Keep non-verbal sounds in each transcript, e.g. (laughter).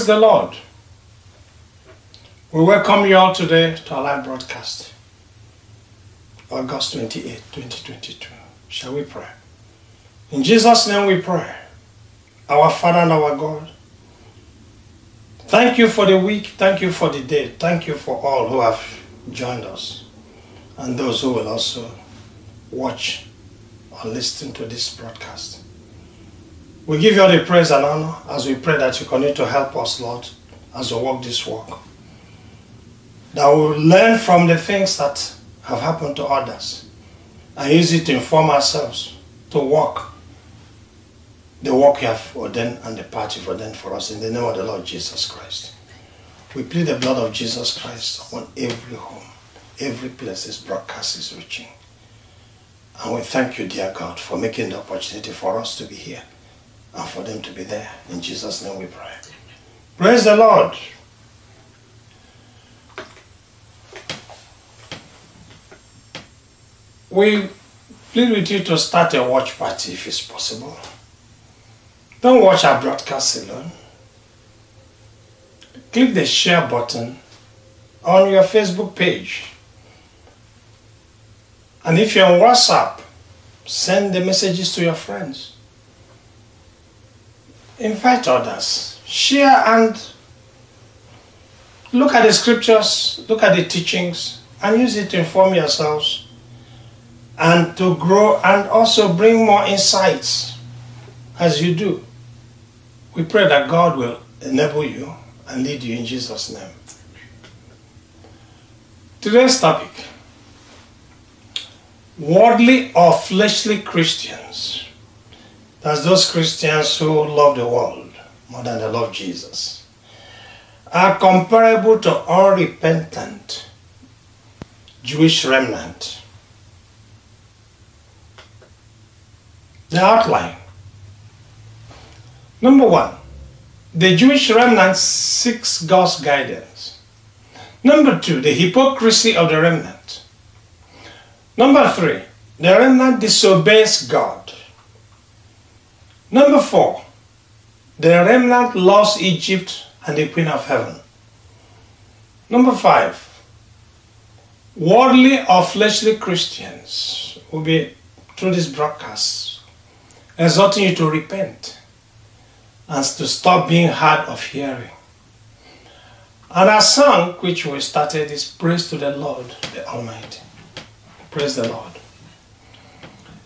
Praise the Lord. We welcome you all today to our live broadcast. August 28, 2022. Shall we pray? In Jesus' name we pray. Our Father and our God. Thank you for the week. Thank you for the day. Thank you for all who have joined us and those who will also watch or listen to this broadcast. We give you all the praise and honor as we pray that you continue to help us, Lord, as we walk this walk. That we will learn from the things that have happened to others and use it to inform ourselves to walk the walk you have ordained and the path you've ordained for us in the name of the Lord Jesus Christ. We plead the blood of Jesus Christ on every home, every place this broadcast is reaching. And we thank you, dear God, for making the opportunity for us to be here and for them to be there. In Jesus' name we pray. Praise the Lord. We plead with you to start a watch party if it's possible. Don't watch our broadcast alone. Click the share button on your Facebook page. And if you're on WhatsApp, send the messages to your friends. Invite others. Share and look at the scriptures, look at the teachings, and use it to inform yourselves and to grow and also bring more insights as you do. We pray that God will enable you and lead you in Jesus' name. Today's topic worldly or fleshly Christians. That's those Christians who love the world more than they love Jesus. Are comparable to unrepentant Jewish remnant. The outline. Number one, the Jewish remnant seeks God's guidance. Number two, the hypocrisy of the remnant. Number three, the remnant disobeys God. Number four, the remnant lost Egypt and the Queen of Heaven. Number five, worldly or fleshly Christians will be through this broadcast exhorting you to repent and to stop being hard of hearing. And our song, which we started, is Praise to the Lord, the Almighty. Praise the Lord.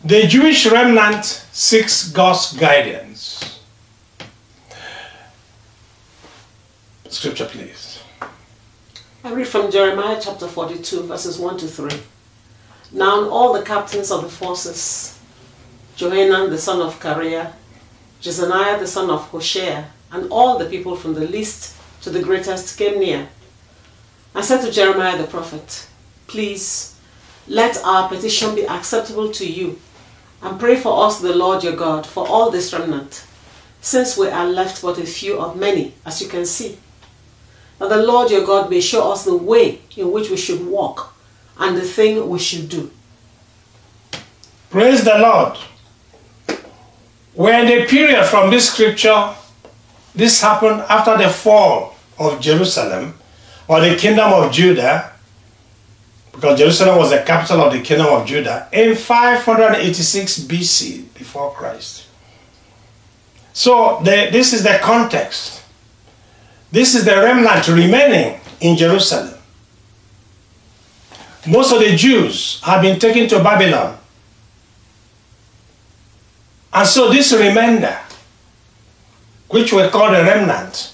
The Jewish remnant seeks God's guidance. Scripture, please. I read from Jeremiah chapter 42, verses 1 to 3. Now all the captains of the forces, Johanan the son of Kareah, Jezaniah the son of Hoshea, and all the people from the least to the greatest came near. I said to Jeremiah the prophet, Please, let our petition be acceptable to you, and pray for us the Lord your God for all this remnant, since we are left but a few of many, as you can see. That the Lord your God may show us the way in which we should walk, and the thing we should do. Praise the Lord. We're in the period from this scripture, this happened after the fall of Jerusalem or the kingdom of Judah, because Jerusalem was the capital of the kingdom of Judah, in 586 BC before Christ. So the, this is the context. This is the remnant remaining in Jerusalem. Most of the Jews have been taken to Babylon and so this remainder, which we call the remnant,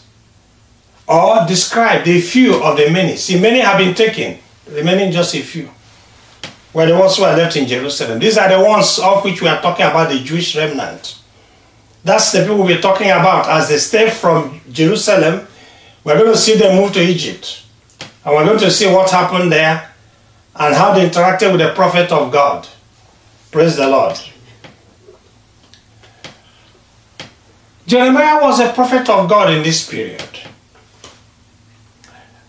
or describe the few of the many. See, many have been taken, remaining just a few. Were the ones who are left in Jerusalem. These are the ones of which we are talking about the Jewish remnant. That's the people we're talking about as they stay from Jerusalem. We're going to see them move to Egypt. And we're going to see what happened there and how they interacted with the prophet of God. Praise the Lord. Jeremiah was a prophet of God in this period.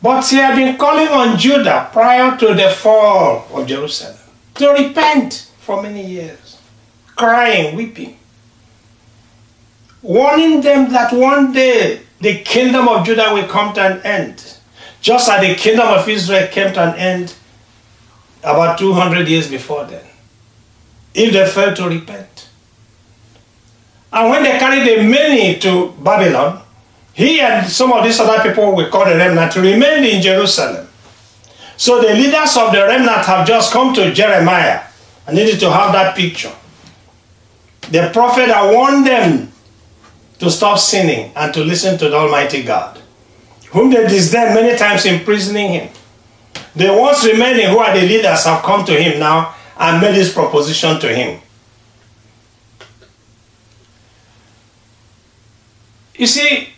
But he had been calling on Judah prior to the fall of Jerusalem to repent for many years, crying, weeping, warning them that one day the kingdom of Judah will come to an end. Just as the kingdom of Israel came to an end about 200 years before then. If they failed to repent. And when they carried the many to Babylon, he and some of these other people we call the remnant remained in Jerusalem. So the leaders of the remnant have just come to Jeremiah. I needed to have that picture. The prophet had warned them to stop sinning and to listen to the Almighty God, whom they disdained many times imprisoning him. The ones remaining who are the leaders have come to him now and made this proposition to him. You see,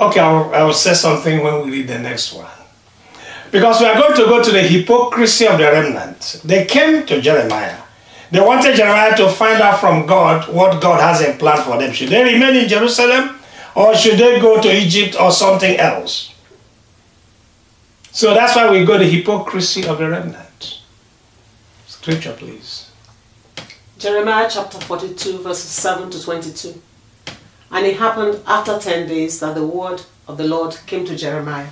okay, I will, I will say something when we read the next one. Because we are going to go to the hypocrisy of the remnant. They came to Jeremiah. They wanted Jeremiah to find out from God what God has in plan for them. Should they remain in Jerusalem or should they go to Egypt or something else? So that's why we go to hypocrisy of the remnant. Scripture, please. Jeremiah chapter 42, verses 7 to 22. And it happened after 10 days that the word of the Lord came to Jeremiah.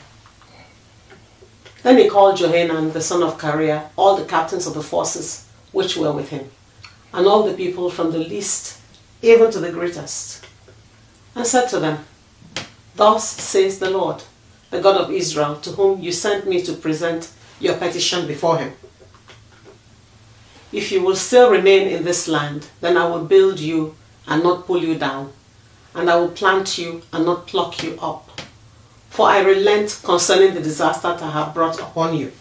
Then he called Johanan, the son of Kareah, all the captains of the forces which were with him, and all the people from the least even to the greatest, and said to them, Thus says the Lord, the God of Israel, to whom you sent me to present your petition before him. If you will still remain in this land, then I will build you and not pull you down, and I will plant you and not pluck you up. For I relent concerning the disaster that I have brought upon you.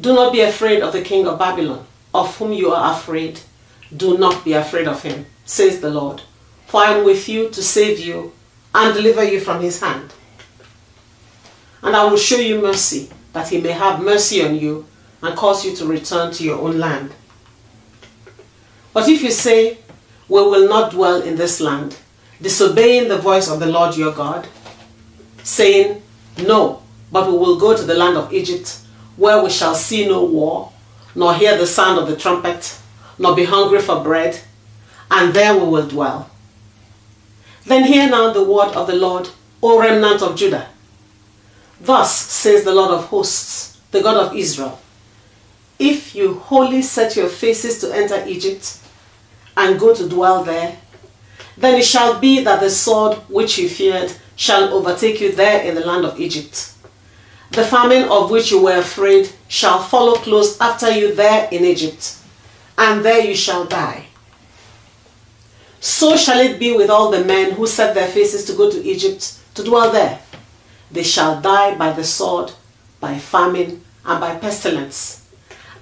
Do not be afraid of the king of Babylon, of whom you are afraid. Do not be afraid of him, says the Lord. For I am with you to save you and deliver you from his hand. And I will show you mercy, that he may have mercy on you and cause you to return to your own land. But if you say, We will not dwell in this land, disobeying the voice of the Lord your God, saying, No, but we will go to the land of Egypt, where we shall see no war, nor hear the sound of the trumpet, nor be hungry for bread, and there we will dwell. Then hear now the word of the Lord, O remnant of Judah. Thus says the Lord of hosts, the God of Israel If you wholly set your faces to enter Egypt and go to dwell there, then it shall be that the sword which you feared shall overtake you there in the land of Egypt. The famine of which you were afraid shall follow close after you there in Egypt, and there you shall die. So shall it be with all the men who set their faces to go to Egypt to dwell there. They shall die by the sword, by famine, and by pestilence,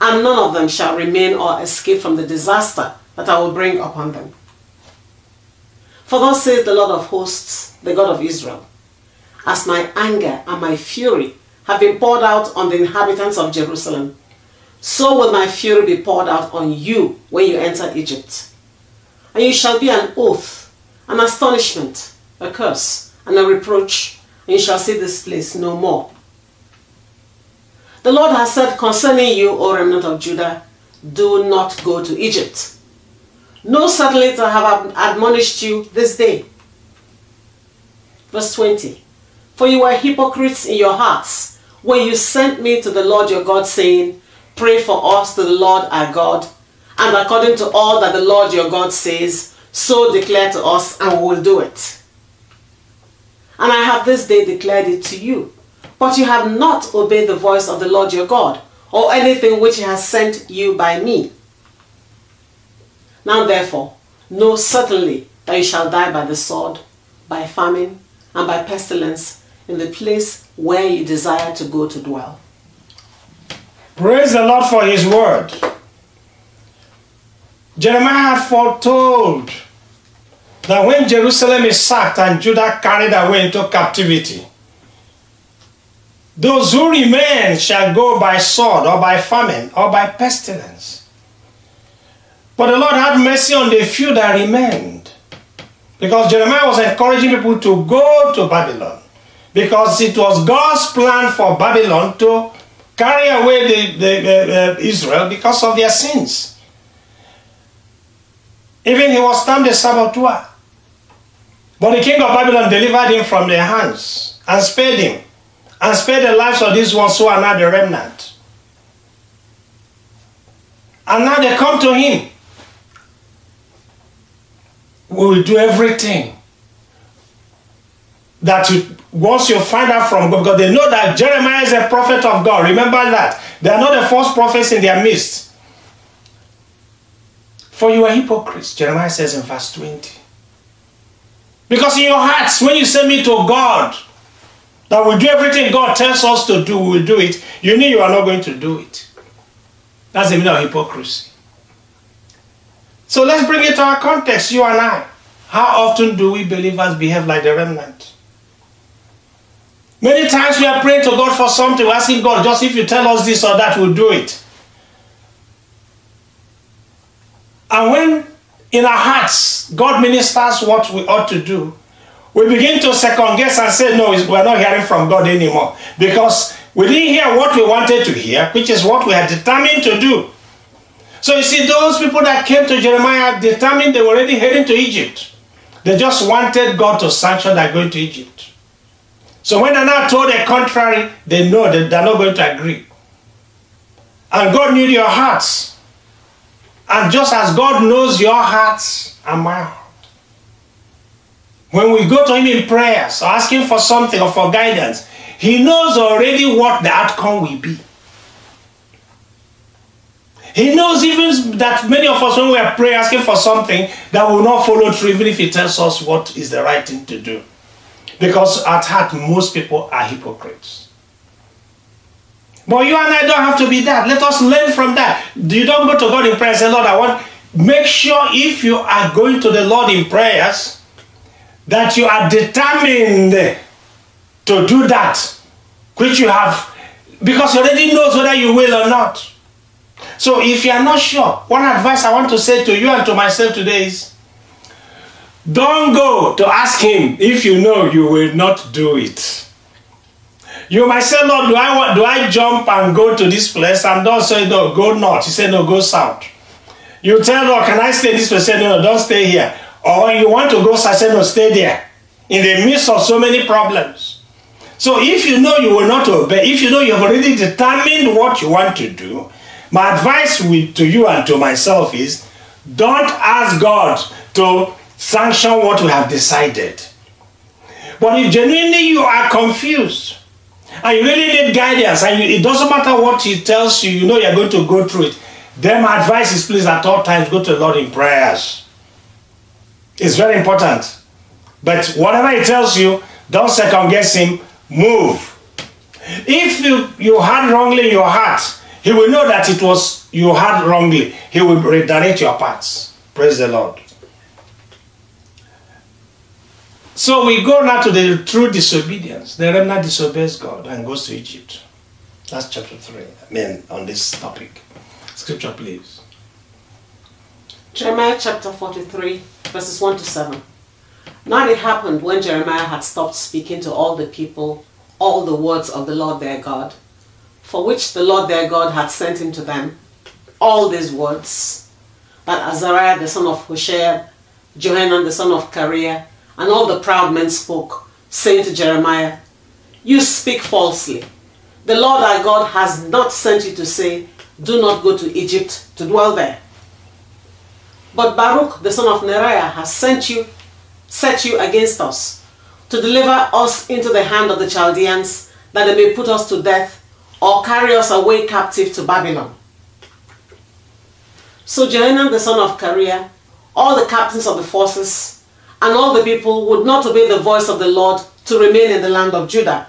and none of them shall remain or escape from the disaster that I will bring upon them. For thus says the Lord of hosts, the God of Israel, as my anger and my fury have been poured out on the inhabitants of Jerusalem, so will my fury be poured out on you when you enter Egypt. And you shall be an oath, an astonishment, a curse, and a reproach, and you shall see this place no more. The Lord has said concerning you, O remnant of Judah, do not go to Egypt. No, certainly I have admonished you this day. Verse 20 For you were hypocrites in your hearts when you sent me to the Lord your God, saying, Pray for us to the Lord our God, and according to all that the Lord your God says, so declare to us, and we will do it. And I have this day declared it to you. But you have not obeyed the voice of the Lord your God, or anything which he has sent you by me. Now therefore, know certainly that you shall die by the sword, by famine, and by pestilence in the place where you desire to go to dwell. Praise the Lord for his word. Jeremiah foretold that when Jerusalem is sacked and Judah carried away into captivity, those who remain shall go by sword or by famine or by pestilence. But the Lord had mercy on the few that remained. Because Jeremiah was encouraging people to go to Babylon. Because it was God's plan for Babylon to carry away the, the, Israel because of their sins. Even he was termed a saboteur. But the king of Babylon delivered him from their hands and spared him and spared the lives of these ones who are now the remnant. And now they come to him. We will do everything that you, once you find out from God, because they know that Jeremiah is a prophet of God. Remember that. They are not the false prophets in their midst. For you are hypocrites, Jeremiah says in verse 20. Because in your hearts, when you say me to God, that we do everything God tells us to do, we will do it, you know you are not going to do it. That's the meaning of hypocrisy. So let's bring it to our context, you and I. How often do we believers behave like the remnant? Many times we are praying to God for something, we're asking God, just if you tell us this or that, we'll do it. And when in our hearts God ministers what we ought to do, we begin to second guess and say, no, we're not hearing from God anymore. Because we didn't hear what we wanted to hear, which is what we had determined to do. So you see, those people that came to Jeremiah determined they were already heading to Egypt. They just wanted God to sanction their going to Egypt. So when they're now told the contrary, they know that they're not going to agree. And God knew your hearts. And just as God knows your hearts and my heart, when we go to Him in prayers asking for something or for guidance, He knows already what the outcome will be. He knows even that many of us, when we are praying, asking for something, that will not follow through, even if He tells us what is the right thing to do. Because at heart, most people are hypocrites. But you and I don't have to be that. Let us learn from that. You don't go to God in prayer and say, Lord, I want. Make sure if you are going to the Lord in prayers, that you are determined to do that, which you have, because you already knows whether you will or not. So if you are not sure, one advice I want to say to you and to myself today is don't go to ask him if you know you will not do it. You might say, Lord, do I do I jump and go to this place? And don't say, no, go north. You say, no, go south. You tell Lord, can I stay this place? Say, no, no, don't stay here. Or you want to go south, say, no, stay there. In the midst of so many problems. So if you know you will not obey, if you know you have already determined what you want to do, my advice with, to you and to myself is, don't ask God to sanction what we have decided. But if genuinely you are confused and you really need guidance and you, it doesn't matter what he tells you, you know you're going to go through it, then my advice is please at all times go to the Lord in prayers. It's very important. But whatever he tells you, don't second guess him, move. If you, you had wrongly in your heart, he will know that it was you had wrongly. He will redirect your paths. Praise the Lord. So we go now to the true disobedience. The remnant disobeys God and goes to Egypt. That's chapter 3. I mean, on this topic. Scripture, please. Jeremiah chapter 43, verses 1 to 7. Now it happened when Jeremiah had stopped speaking to all the people all the words of the Lord their God, for which the Lord their God had sent him to them, all these words, that Azariah the son of Hoshea, Johanan the son of Kareah, and all the proud men spoke, saying to Jeremiah, You speak falsely. The Lord our God has not sent you to say, Do not go to Egypt to dwell there. But Baruch, the son of Neriah, has sent you, set you against us, to deliver us into the hand of the Chaldeans, that they may put us to death, or carry us away captive to Babylon. So Johanan, the son of Kareah, all the captains of the forces, and all the people would not obey the voice of the Lord to remain in the land of Judah.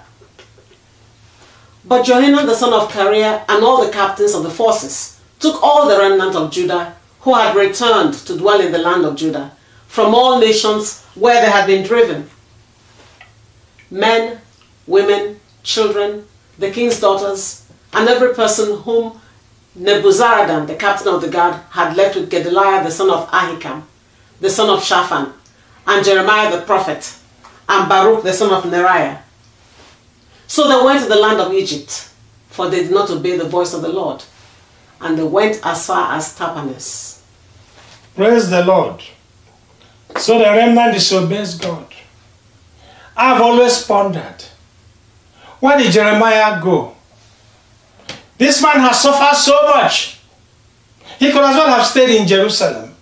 But Johanan the son of Kareah and all the captains of the forces took all the remnant of Judah who had returned to dwell in the land of Judah from all nations where they had been driven. Men, women, children, the king's daughters, and every person whom Nebuzaradan, the captain of the guard, had left with Gedaliah the son of Ahikam, the son of Shaphan, and Jeremiah the prophet, and Baruch the son of Neriah. So they went to the land of Egypt, for they did not obey the voice of the Lord, and they went as far as Tahpanhes. Praise the Lord. So the remnant disobeys God. I've always pondered. Where did Jeremiah go? This man has suffered so much. He could as well have stayed in Jerusalem.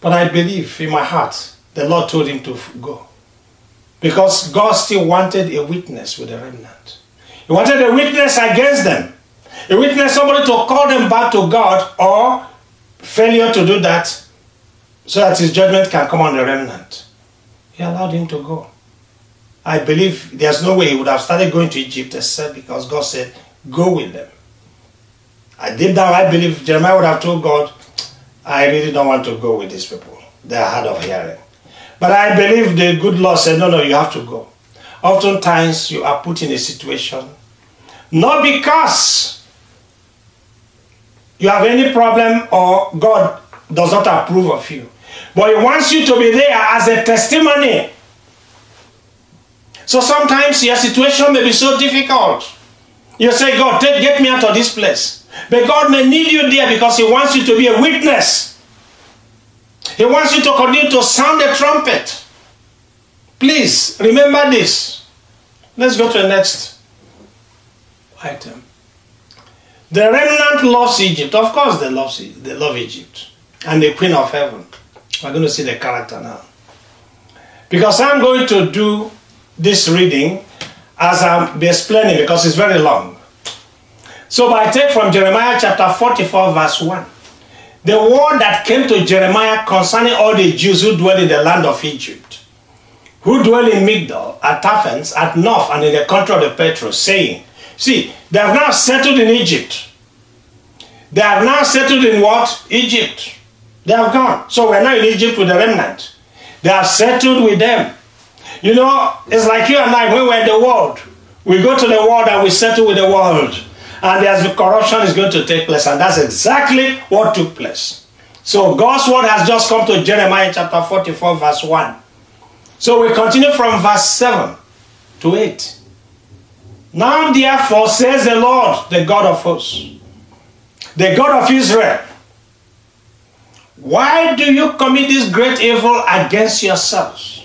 But I believe in my heart the Lord told him to go. Because God still wanted a witness with the remnant. He wanted a witness against them. A witness, somebody to call them back to God or failure to do that so that his judgment can come on the remnant. He allowed him to go. I believe there's no way he would have started going to Egypt except because God said, Go with them. I deep down, I believe Jeremiah would have told God, I really don't want to go with these people. They are hard of hearing. But I believe the good Lord said, No, no, you have to go. Oftentimes, you are put in a situation, not because you have any problem or God does not approve of you, but He wants you to be there as a testimony. So sometimes your situation may be so difficult. You say, God, take, get me out of this place. But God may need you there because He wants you to be a witness. He wants you to continue to sound the trumpet. Please remember this. Let's go to the next item. The remnant loves Egypt. Of course, they love, they love Egypt. And the Queen of Heaven. We're going to see the character now. Because I'm going to do this reading as I'm explaining because it's very long. So I take from Jeremiah chapter 44 verse 1. The word that came to Jeremiah concerning all the Jews who dwell in the land of Egypt, who dwell in Migdol, at Tahpanhes, at North, and in the country of the Pathros, saying, See, they have now settled in Egypt. They have now settled in what? Egypt. They have gone. So we're now in Egypt with the remnant. They have settled with them. You know, it's like you and I, when we're in the world, we go to the world and we settle with the world. And there's the corruption is going to take place. And that's exactly what took place. So God's word has just come to Jeremiah chapter 44, verse 1. So we continue from verse 7 to 8. Now therefore says the Lord, the God of hosts, the God of Israel, why do you commit this great evil against yourselves?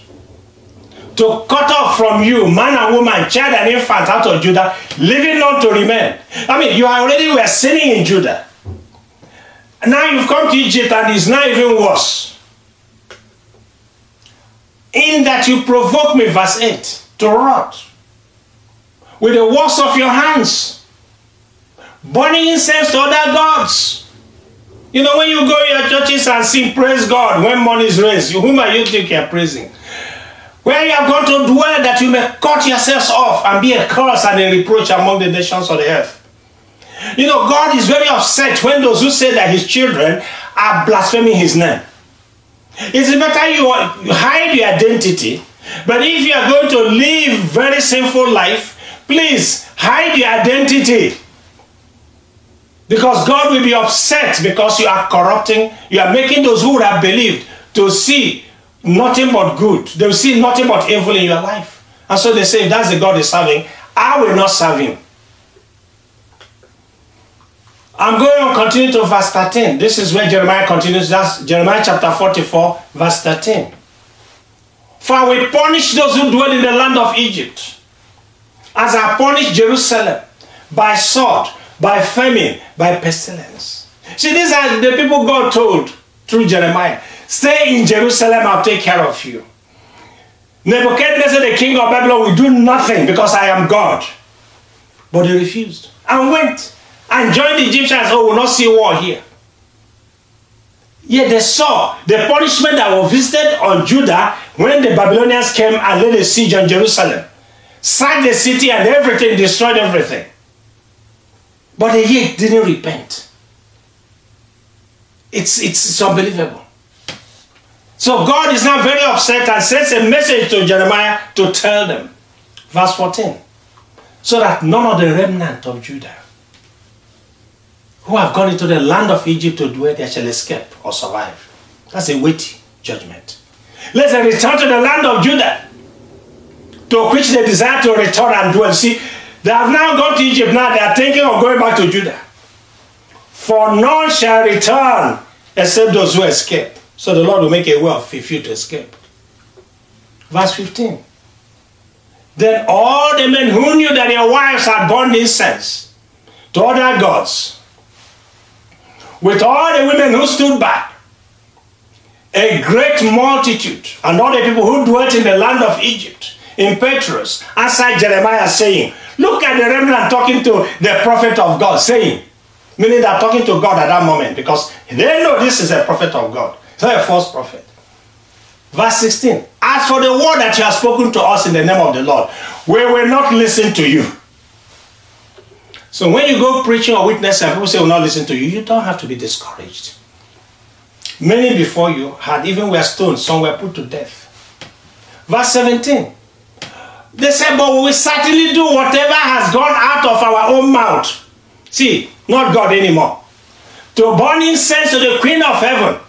To cut off from you man and woman, child and infant out of Judah, leaving none to remain. I mean, you already were sinning in Judah. Now you've come to Egypt and it's now even worse. In that you provoke me, verse 8, to wrath with the works of your hands, burning incense to other gods. You know, when you go to your churches and sing praise God when money is raised, whom are you think you're praising? Where you are going to dwell that you may cut yourselves off and be a curse and a reproach among the nations of the earth. You know, God is very upset when those who say that his children are blaspheming his name. It's better you hide your identity, but if you are going to live very sinful life, please hide your identity. Because God will be upset because you are corrupting, you are making those who would have believed to see nothing but good. They will see nothing but evil in your life. And so they say, if that's the God they're serving, I will not serve him. I'm going to continue to verse 13. This is where Jeremiah continues. That's Jeremiah chapter 44, verse 13. For I will punish those who dwell in the land of Egypt, as I punished Jerusalem by sword, by famine, by pestilence. See, these are the people God told through Jeremiah. Stay in Jerusalem, I'll take care of you. Nebuchadnezzar, the king of Babylon, will do nothing because I am God. But he refused and went and joined the Egyptians. Oh, we'll not see war here. Yet they saw the punishment that was visited on Judah when the Babylonians came and laid a siege on Jerusalem, sacked the city and everything, destroyed everything. But they yet didn't repent. It's, it's, it's unbelievable. So God is now very upset and sends a message to Jeremiah to tell them. Verse 14. So that none of the remnant of Judah who have gone into the land of Egypt to dwell there shall escape or survive. That's a weighty judgment. Let them return to the land of Judah to which they desire to return and dwell. See, they have now gone to Egypt. Now they are thinking of going back to Judah. For none shall return except those who escape. So the Lord will make a way for you to escape. Verse 15. Then all the men who knew that their wives had burned incense to other gods, with all the women who stood by, a great multitude, and all the people who dwelt in the land of Egypt, in Pathros, answered Jeremiah, saying, Look at the remnant talking to the prophet of God, saying, meaning they're talking to God at that moment, because they know this is a prophet of God. Not a false prophet. Verse 16 As for the word that you have spoken to us in the name of the Lord, we will not listen to you. So when you go preaching or witnessing and people say will not listen to you, you don't have to be discouraged. Many before you had even were stoned, some were put to death. Verse 17. They said, but we certainly do whatever has gone out of our own mouth. See, not God anymore. To burn incense to the Queen of Heaven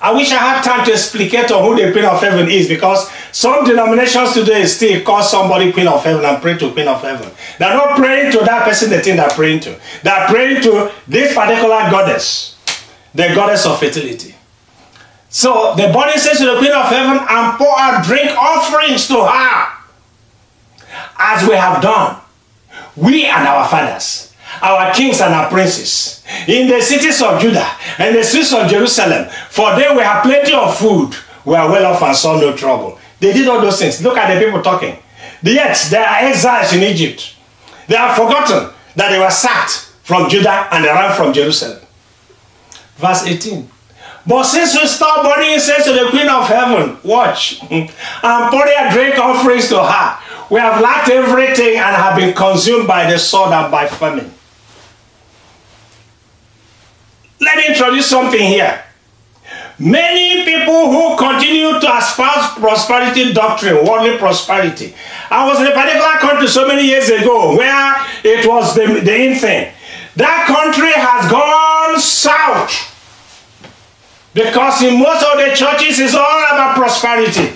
I wish I had time to explicate on who the Queen of Heaven is because some denominations today still call somebody Queen of Heaven and pray to Queen of Heaven. They're not praying to that person they think they're praying to. They're praying to this particular goddess, the goddess of fertility. So the body says to the Queen of Heaven and pour out drink offerings to her as we have done, we and our fathers our kings and our princes in the cities of Judah and the streets of Jerusalem. For there we have plenty of food. We are well off and saw no trouble. They did all those things. Look at the people talking. Yet they are exiles in Egypt. They have forgotten that they were sacked from Judah and they ran from Jerusalem. Verse 18. But since we stop burning incense to the Queen of Heaven, watch, (laughs) and pour their drink offerings to her, we have lacked everything and have been consumed by the sword and by famine. Let me introduce something here. Many people who continue to espouse prosperity doctrine, worldly prosperity. I was in a particular country so many years ago where it was the, the in thing. That country has gone south because in most of the churches it's all about prosperity.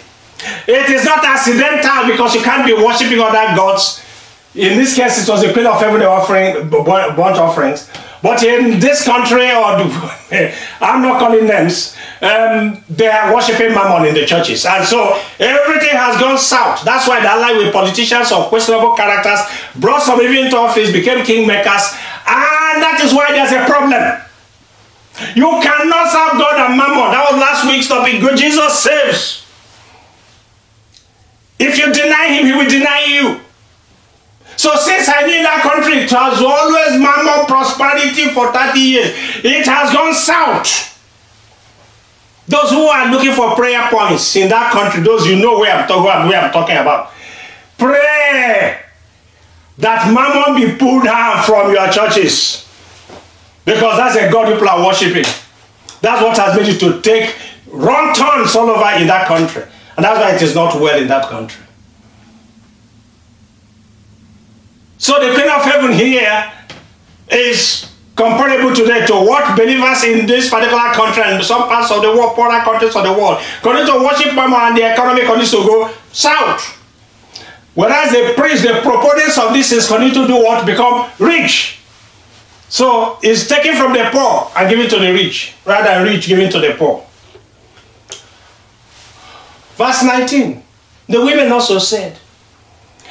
It is not accidental because you can't be worshiping other gods. In this case, it was the Queen of Heaven offering, burnt offerings. But in this country, or (laughs) I'm not calling names, um, they are worshiping mammon in the churches. And so everything has gone south. That's why they ally with politicians of questionable characters, brought some even into office, became kingmakers. And that is why there's a problem. You cannot serve God and mammon. That was last week's topic. Good Jesus saves. If you deny him, he will deny you. So since I knew that country, it has always mammon prosperity for 30 years. It has gone south. Those who are looking for prayer points in that country, those you know where I'm, talk, where I'm talking about, pray that mammon be pulled down from your churches. Because that's a God people are worshiping. That's what has made you to take wrong turns all over in that country. And that's why it is not well in that country. So the Queen of Heaven here is comparable today to what believers in this particular country and some parts of the world, poorer countries of the world, continue to worship Mama and the economy continues to go south. Whereas the priests, the proponents of this is continue to do what? Become rich. So it's taken from the poor and given to the rich, rather than rich given to the poor. Verse 19. The women also said,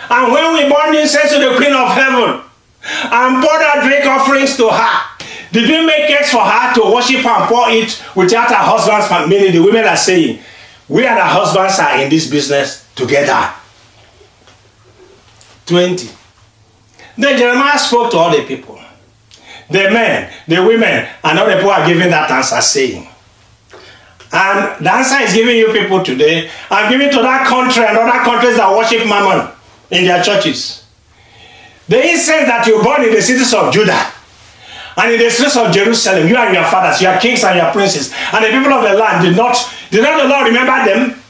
and when we burn incense to the Queen of Heaven and pour our drink offerings to her, did we make cakes for her to worship and pour it without her husband's Meaning the women are saying, we and our husbands are in this business together. 20. Then Jeremiah spoke to all the people. The men, the women, and all the people are giving that answer saying, and the answer is giving you people today. I'm giving to that country and other countries that worship Mammon in their churches. The incense that you burn in the cities of Judah and in the streets of Jerusalem, you and your fathers, your kings and your princes, and the people of the land did not, did not the Lord remember them?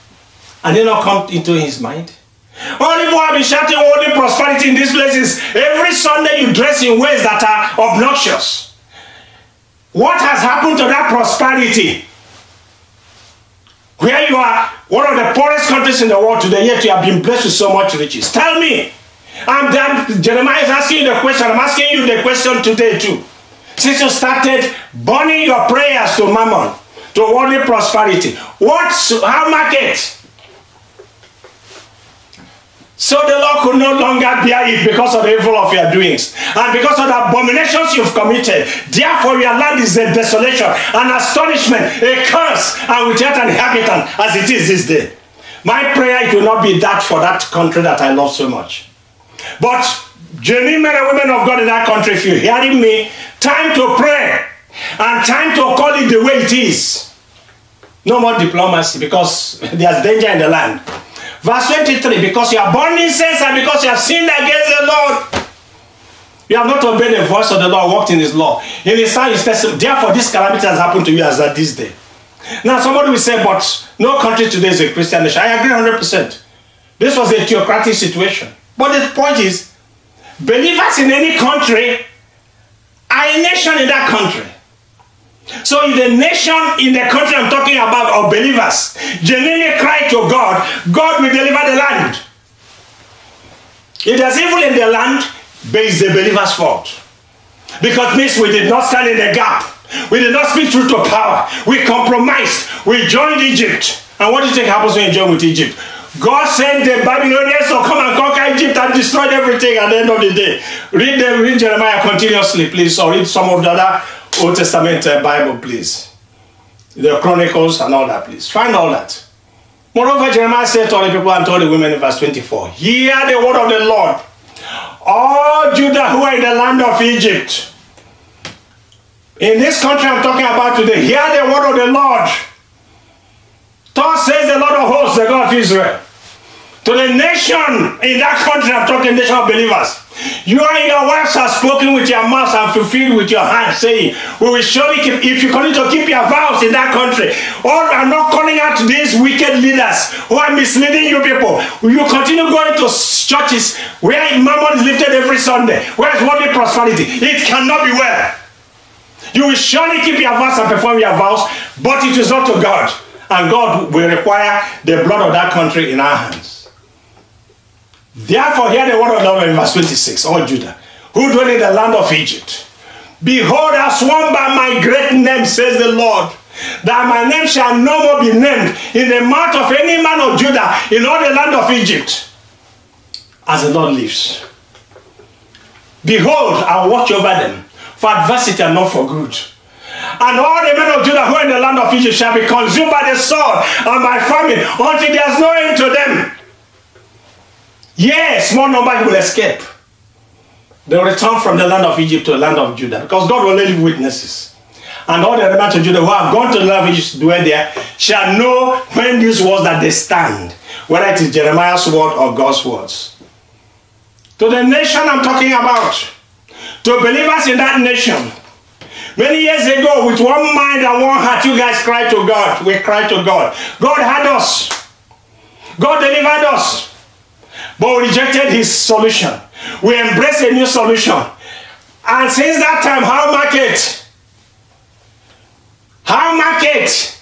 And did not come into his mind? All people have been shouting only prosperity in these places. Every Sunday you dress in ways that are obnoxious. What has happened to that prosperity? Where you are one of the poorest countries in the world today, yet you have been blessed with so much riches. Tell me. I'm, Jeremiah is asking you the question. I'm asking you the question today too. since you started burning your prayers to mammon, to worldly prosperity. What's how market? So the Lord could no longer bear it because of the evil of your doings and because of the abominations you've committed. Therefore, your land is a desolation, an astonishment, a curse, and without an inhabitant as it is this day. My prayer it will not be that for that country that I love so much. But genuine men and women of God in that country, if you're hearing me, time to pray and time to call it the way it is. No more diplomacy because (laughs) there's danger in the land. Verse 23 Because you are born in sins and because you have sinned against the Lord. You have not obeyed the voice of the Lord, walked in his law. In his time, his. Therefore, this calamity has happened to you as at this day. Now, somebody will say, but no country today is a Christian nation. I agree 100%. This was a theocratic situation. But the point is, believers in any country are a nation in that country. So if the nation in the country I'm talking about of believers genuinely cry to God, God will deliver the land. If there's evil in the land, it's the believer's fault. Because means we did not stand in the gap. We did not speak truth to power. We compromised. We joined Egypt. And what do you think happens when you join with Egypt? God sent the Babylonians to come and conquer Egypt and destroyed everything at the end of the day. Read, the, read Jeremiah continuously, please, or read some of the other Old Testament uh, Bible, please. The Chronicles and all that, please. Find all that. Moreover, Jeremiah said to all the people and to all the women in verse 24, Hear the word of the Lord, all Judah who are in the land of Egypt. In this country I'm talking about today, hear the word of the Lord. Thus says the Lord of hosts, the God of Israel. To the nation in that country, I'm talking nation of believers. You and your wives have spoken with your mouth and fulfilled with your hands, saying, We will surely keep, if you continue to keep your vows in that country, Or I'm not calling out these wicked leaders who are misleading you people, you continue going to churches where mammon is lifted every Sunday, where it's worldly prosperity. It cannot be well. You will surely keep your vows and perform your vows, but it is not to God. And God will require the blood of that country in our hands. Therefore, hear the word of the Lord in verse 26, all Judah, who dwell in the land of Egypt. Behold, I sworn by my great name, says the Lord, that my name shall no more be named in the mouth of any man of Judah in all the land of Egypt, as the Lord lives. Behold, I watch over them for adversity and not for good. And all the men of Judah who are in the land of Egypt shall be consumed by the sword and by famine until there is no end to them. Yes, small number will escape. They will return from the land of Egypt to the land of Judah because God will leave witnesses. And all the remnant of Judah who have gone to the land of Egypt to dwell there shall know when this was that they stand, whether it is Jeremiah's word or God's words. To the nation I'm talking about, to believers in that nation, Many years ago, with one mind and one heart, you guys cried to God. We cried to God. God had us. God delivered us. But we rejected his solution. We embraced a new solution. And since that time, how market? How market?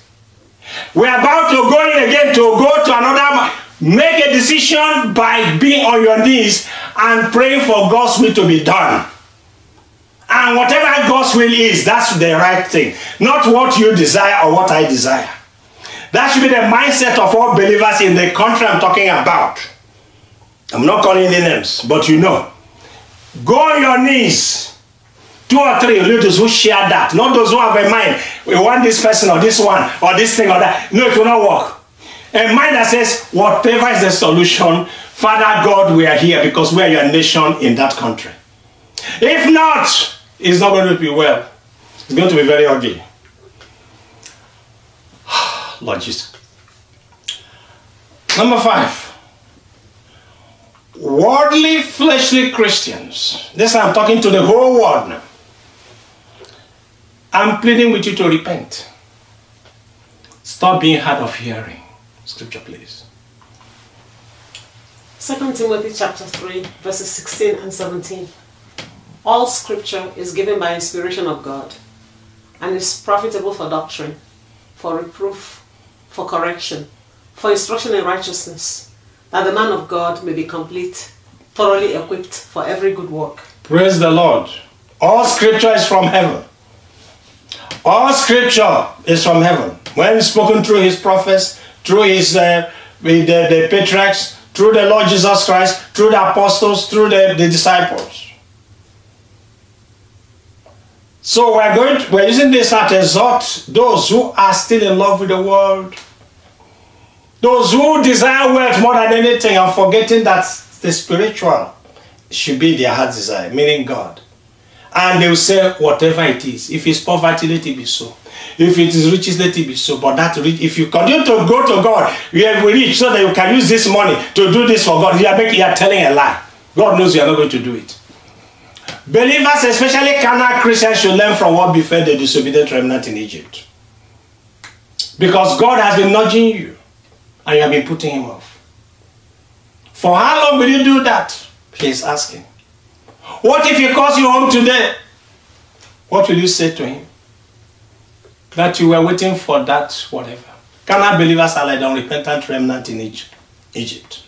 We're about to go in again to go to another make a decision by being on your knees and praying for God's will to be done. And whatever God's will is, that's the right thing. Not what you desire or what I desire. That should be the mindset of all believers in the country I'm talking about. I'm not calling any names, but you know. Go on your knees. Two or three leaders who share that. Not those who have a mind. We want this person or this one or this thing or that. No, it will not work. A mind that says, whatever is the solution, Father God, we are here because we are your nation in that country. If not, it's not going to be well. It's going to be very ugly. (sighs) Lord Jesus. Number five. Worldly, fleshly Christians. This I'm talking to the whole world now. I'm pleading with you to repent. Stop being hard of hearing. Scripture, please. 2 Timothy chapter 3, verses 16 and 17. All scripture is given by inspiration of God and is profitable for doctrine, for reproof, for correction, for instruction in righteousness, that the man of God may be complete, thoroughly equipped for every good work. Praise the Lord. All scripture is from heaven. All scripture is from heaven. When spoken through his prophets, through his uh, the, the patriarchs, through the Lord Jesus Christ, through the apostles, through the, the disciples. So we're going to, we're using this to exhort those who are still in love with the world, those who desire wealth more than anything and forgetting that the spiritual should be their heart desire, meaning God. And they will say, whatever it is, if it's poverty, let it be so. If it is riches, let it be so. But that rich, if you continue to go to God, you are rich so that you can use this money to do this for God. You are, making, you are telling a lie. God knows you are not going to do it. Believers, especially carnal Christians, should learn from what befell the disobedient remnant in Egypt. Because God has been nudging you and you have been putting him off. For how long will you do that? He is asking. What if he calls you home today? What will you say to him? That you were waiting for that, whatever. Carnal believers are like the unrepentant remnant in Egypt.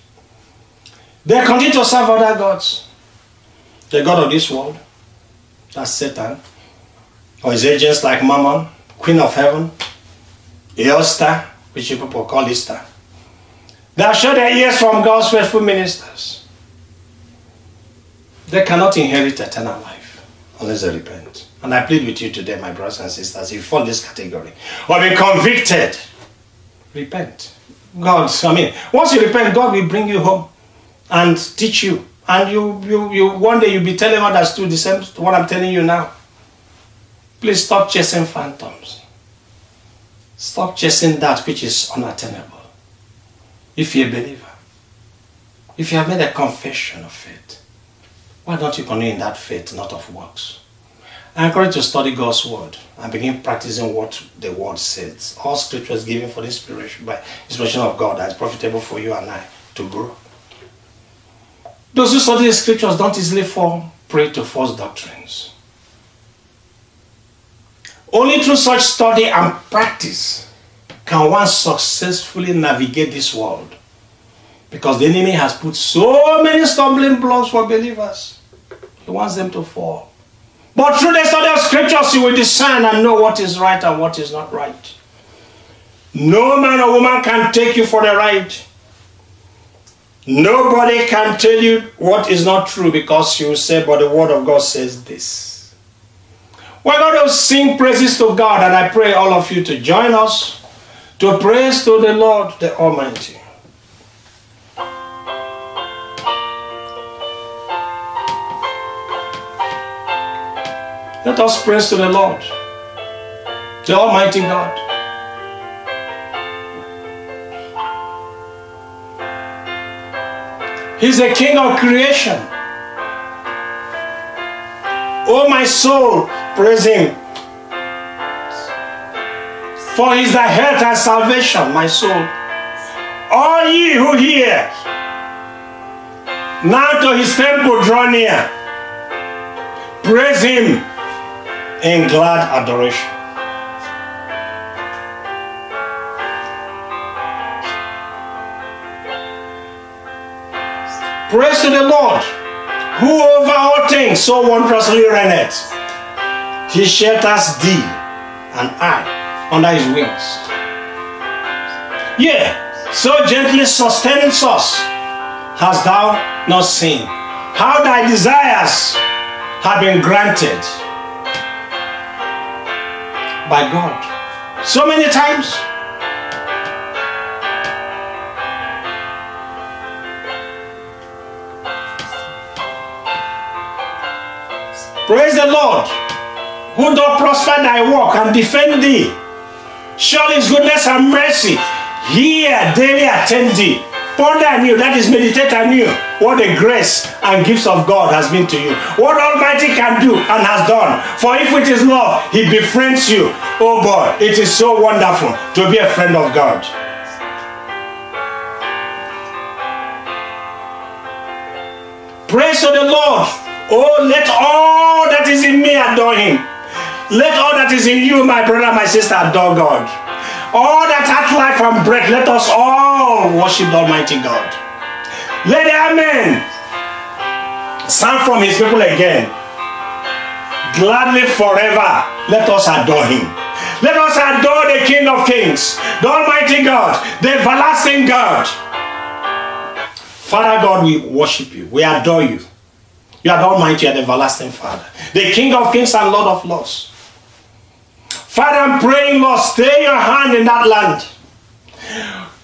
They continue to serve other gods. The God of this world, that's Satan, or his agents like Mammon, Queen of Heaven, Eosta, which people call Easter. Have shut their ears from God's faithful ministers. They cannot inherit eternal life unless they repent. And I plead with you today, my brothers and sisters, if you fall this category, or be convicted, repent. God, I mean, once you repent, God will bring you home and teach you. And you, you, you one day you'll be telling others too the same what I'm telling you now. Please stop chasing phantoms. Stop chasing that which is unattainable. If you're a believer, if you have made a confession of faith, why don't you continue in that faith, not of works? I encourage you to study God's word and begin practicing what the word says. All scripture is given for inspiration by inspiration of God that is profitable for you and I to grow. Those who study the scriptures don't easily fall prey to false doctrines. Only through such study and practice can one successfully navigate this world. Because the enemy has put so many stumbling blocks for believers. He wants them to fall. But through the study of scriptures, you will discern and know what is right and what is not right. No man or woman can take you for the right. Nobody can tell you what is not true because you say, but the word of God says this. We're going to sing praises to God, and I pray all of you to join us to praise to the Lord the Almighty. Let us praise to the Lord, the Almighty God. He's the King of creation. Oh, my soul, praise Him. For He's the health and salvation, my soul. All ye who hear, now to His temple draw near. Praise Him in glad adoration. Praise to the Lord, who over all things so wondrously reigneth. He shelters thee and I under his wings. Yea, so gently sustains us, hast thou not seen how thy desires have been granted by God. So many times. Praise the Lord, who doth prosper thy work and defend thee. Surely his goodness and mercy here daily attend thee. Ponder anew, that is meditate anew, what the grace and gifts of God has been to you. What Almighty can do and has done. For if it is love, he befriends you. Oh boy, it is so wonderful to be a friend of God. Praise to the Lord. Oh, let all that is in me adore him. Let all that is in you, my brother, my sister, adore God. All that hath life and breath, let us all worship the Almighty God. Let the Amen sound from his people again. Gladly forever, let us adore him. Let us adore the King of Kings, the Almighty God, the everlasting God. Father God, we worship you. We adore you. You are the Almighty, you are the everlasting Father, the King of Kings and Lord of Lords. Father, I'm praying, Lord, stay your hand in that land.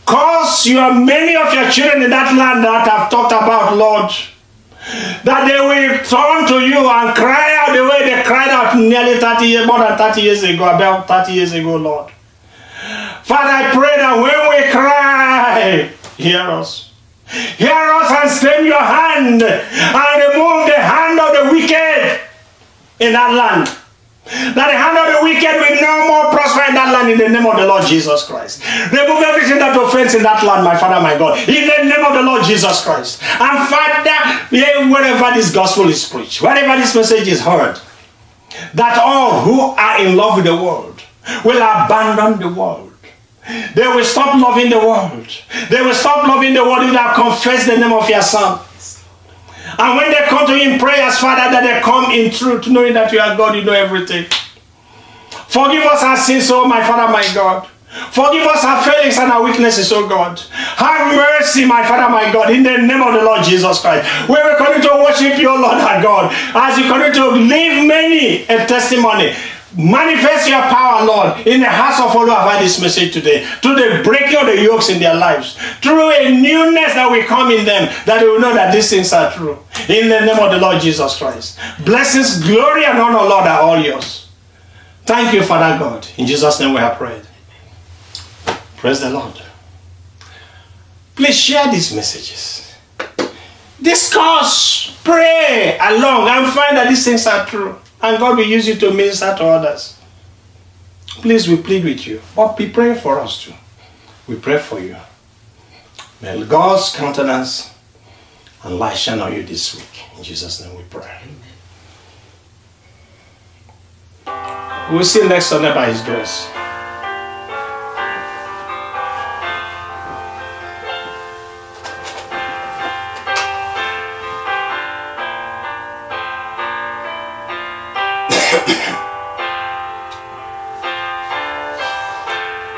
Cause you are many of your children in that land that I've talked about, Lord, that they will turn to you and cry out the way they cried out nearly 30 years, more than 30 years ago, about 30 years ago, Lord. Father, I pray that when we cry, hear us. Hear us and stem your hand and remove the hand of the wicked in that land. That the hand of the wicked will no more prosper in that land in the name of the Lord Jesus Christ. Remove everything that offends in that land, my Father, my God, in the name of the Lord Jesus Christ. And Father, wherever this gospel is preached, wherever this message is heard, that all who are in love with the world will abandon the world. They will stop loving the world. They will stop loving the world if they have confessed the name of your Son. And when they come to you in prayers, Father, that they come in truth, knowing that you are God, you know everything. Forgive us our sins, oh my Father, my God. Forgive us our failings and our weaknesses, oh God. Have mercy, my Father, my God, in the name of the Lord Jesus Christ. We will continue to worship you, Lord our God, as you continue to leave many a testimony. Manifest your power, Lord, in the hearts of all who have heard this message today, through the breaking of the yokes in their lives, through a newness that will come in them, that they will know that these things are true. In the name of the Lord Jesus Christ. Blessings, glory, and honor, Lord, are all yours. Thank you, Father God. In Jesus' name we have prayed. Praise the Lord. Please share these messages. Discuss, pray along, and find that these things are true. And God will use you to minister to others. Please, we plead with you. But be praying for us too. We pray for you. May God's countenance and light shine on you this week. In Jesus' name we pray. We'll see you next Sunday by His grace.